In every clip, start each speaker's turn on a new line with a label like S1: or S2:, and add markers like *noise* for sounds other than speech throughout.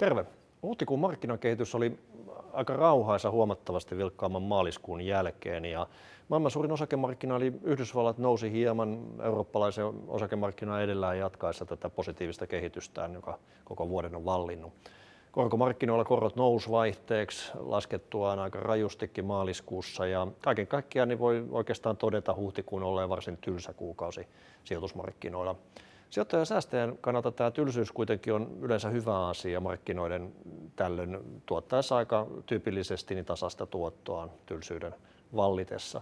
S1: Terve. Huhtikuun markkinakehitys oli aika rauhaisa huomattavasti vilkkaamman maaliskuun jälkeen ja maailman suurin osakemarkkina eli Yhdysvallat nousi hieman eurooppalaisen osakemarkkinan edellään jatkaessa tätä positiivista kehitystään, joka koko vuoden on vallinnut. Korkomarkkinoilla korot nousi vaihteeksi laskettuaan aika rajustikin maaliskuussa ja kaiken kaikkiaan niin voi oikeastaan todeta huhtikuun olleen varsin tylsä kuukausi sijoitusmarkkinoilla. Sijoittajan säästäjän kannalta tämä tylsyys kuitenkin on yleensä hyvä asia markkinoiden tällöin tuottaessa aika tyypillisesti niin tasasta tuottoa tylsyyden vallitessa.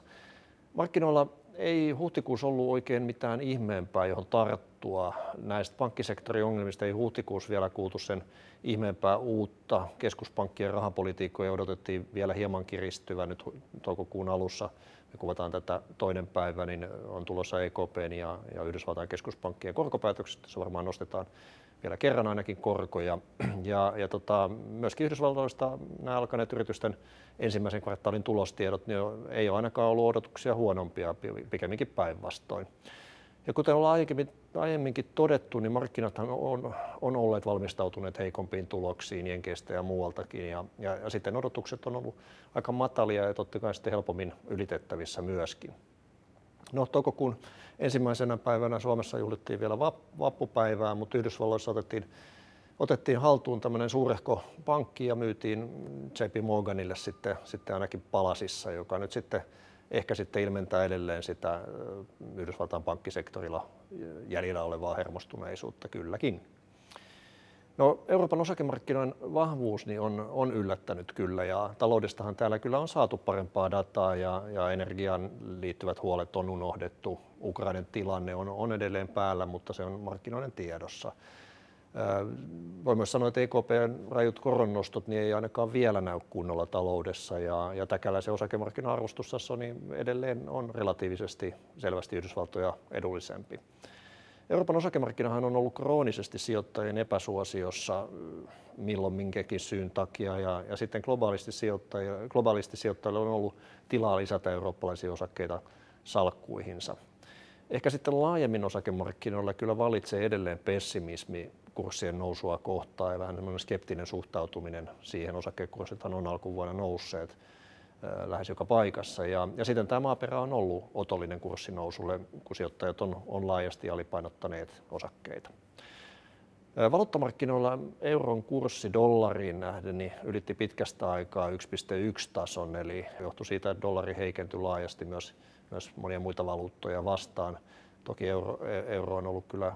S1: Markkinoilla ei huhtikuussa ollut oikein mitään ihmeempää, johon tarttua. Näistä pankkisektorin ongelmista ei huhtikuussa vielä kuultu sen ihmeempää uutta. Keskuspankkien rahapolitiikkoja odotettiin vielä hieman kiristyvän nyt toukokuun alussa. Me kuvataan tätä toinen päivä, niin on tulossa EKPn ja, ja Yhdysvaltain keskuspankkien korkopäätökset. Se varmaan nostetaan vielä kerran ainakin korkoja. *clears throat* Ja, ja tota, myöskin Yhdysvalloista nämä alkaneet yritysten ensimmäisen kvartaalin tulostiedot niin ei ole ainakaan ollut odotuksia huonompia, pikemminkin päinvastoin. Ja kuten ollaan aiemmin, aiemminkin todettu, niin markkinat on, on olleet valmistautuneet heikompiin tuloksiin Jenkeistä ja muualtakin. Ja, ja, ja sitten odotukset on ollut aika matalia ja totta kai sitten helpommin ylitettävissä myöskin. No toukokuun ensimmäisenä päivänä Suomessa juhlittiin vielä vappupäivää, mutta Yhdysvalloissa otettiin, otettiin haltuun tämmöinen suurehko pankki ja myytiin JP Morganille sitten, sitten ainakin palasissa, joka nyt sitten ehkä sitten ilmentää edelleen sitä Yhdysvaltain pankkisektorilla jäljellä olevaa hermostuneisuutta kylläkin. No, Euroopan osakemarkkinoiden vahvuus niin on, on yllättänyt kyllä ja taloudestahan täällä kyllä on saatu parempaa dataa ja, ja energiaan liittyvät huolet on unohdettu. Ukrainan tilanne on, on edelleen päällä, mutta se on markkinoiden tiedossa. Voi myös sanoa, että EKPn rajut koronnostot niin ei ainakaan vielä näy kunnolla taloudessa ja, ja täkäläisen osakemarkkina-arvostussa niin edelleen on relatiivisesti selvästi Yhdysvaltoja edullisempi. Euroopan osakemarkkinahan on ollut kroonisesti sijoittajien epäsuosiossa milloin minkäkin syyn takia ja, ja sitten globaalisti, sijoittajille, globaalisti sijoittajille on ollut tilaa lisätä eurooppalaisia osakkeita salkkuihinsa. Ehkä sitten laajemmin osakemarkkinoilla kyllä valitsee edelleen pessimismi kurssien nousua kohtaan ja vähän skeptinen suhtautuminen siihen. Osakekurssithan on alkuvuonna nousseet lähes joka paikassa. Ja, ja sitten tämä maaperä on ollut otollinen kurssinousulle, kun sijoittajat on, on laajasti alipainottaneet osakkeita. Valuuttamarkkinoilla euron kurssi dollariin nähden niin ylitti pitkästä aikaa 1,1 tason, eli johtui siitä, että dollari heikentyi laajasti myös, myös monia muita valuuttoja vastaan. Toki euro, euro on ollut kyllä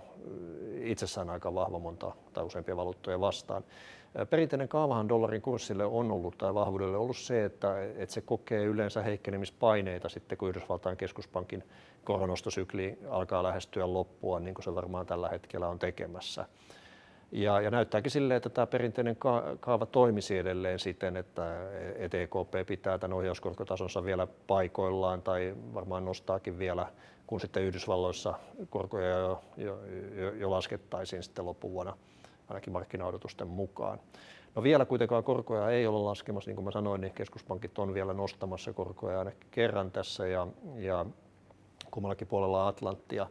S1: itsessään aika vahva monta tai useampia valuuttoja vastaan. Perinteinen kaavahan dollarin kurssille on ollut tai vahvuudelle ollut se, että, että se kokee yleensä heikkenemispaineita sitten, kun Yhdysvaltain keskuspankin koronostosykli alkaa lähestyä loppua, niin kuin se varmaan tällä hetkellä on tekemässä. Ja, ja näyttääkin sille, että tämä perinteinen kaava toimisi edelleen siten, että EKP pitää tämän ohjauskorkotasonsa vielä paikoillaan tai varmaan nostaakin vielä, kun sitten Yhdysvalloissa korkoja jo, jo, jo, jo laskettaisiin sitten loppuvuonna ainakin markkinaodotusten mukaan. No vielä kuitenkaan korkoja ei ole laskemassa, niin kuin mä sanoin, niin keskuspankit on vielä nostamassa korkoja ainakin kerran tässä ja, ja kummallakin puolella Atlanttia.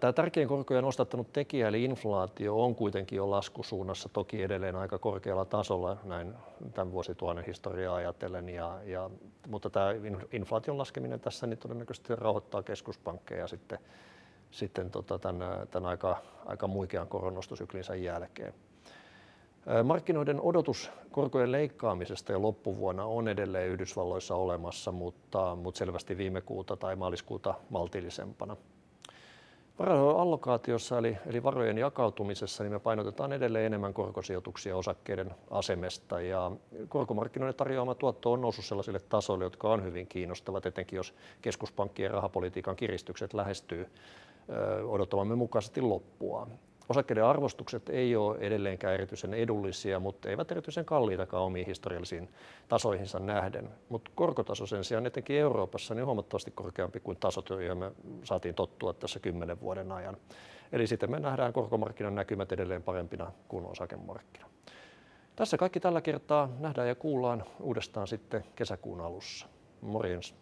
S1: Tämä tärkein korkoja nostattanut tekijä eli inflaatio on kuitenkin jo laskusuunnassa, toki edelleen aika korkealla tasolla näin tämän vuosituhannen historiaa ajatellen, ja, ja, mutta tämä inflaation laskeminen tässä niin todennäköisesti rauhoittaa keskuspankkeja sitten sitten tota, tämän, tämän aika, aika muikean koronostosyklinsä jälkeen. Markkinoiden odotus korkojen leikkaamisesta jo loppuvuonna on edelleen Yhdysvalloissa olemassa, mutta, mutta selvästi viime kuuta tai maaliskuuta maltillisempana. Varojen allokaatiossa eli, eli varojen jakautumisessa niin me painotetaan edelleen enemmän korkosijoituksia osakkeiden asemesta ja korkomarkkinoiden tarjoama tuotto on noussut sellaisille tasoille, jotka on hyvin kiinnostavat, etenkin jos keskuspankkien rahapolitiikan kiristykset lähestyy odottamamme mukaisesti loppua. Osakkeiden arvostukset ei ole edelleenkään erityisen edullisia, mutta eivät erityisen kalliitakaan omiin historiallisiin tasoihinsa nähden. Mutta korkotaso sen sijaan etenkin Euroopassa niin huomattavasti korkeampi kuin tasot, joihin me saatiin tottua tässä kymmenen vuoden ajan. Eli sitten me nähdään korkomarkkinan näkymät edelleen parempina kuin osakemarkkina. Tässä kaikki tällä kertaa. Nähdään ja kuullaan uudestaan sitten kesäkuun alussa. Morjens.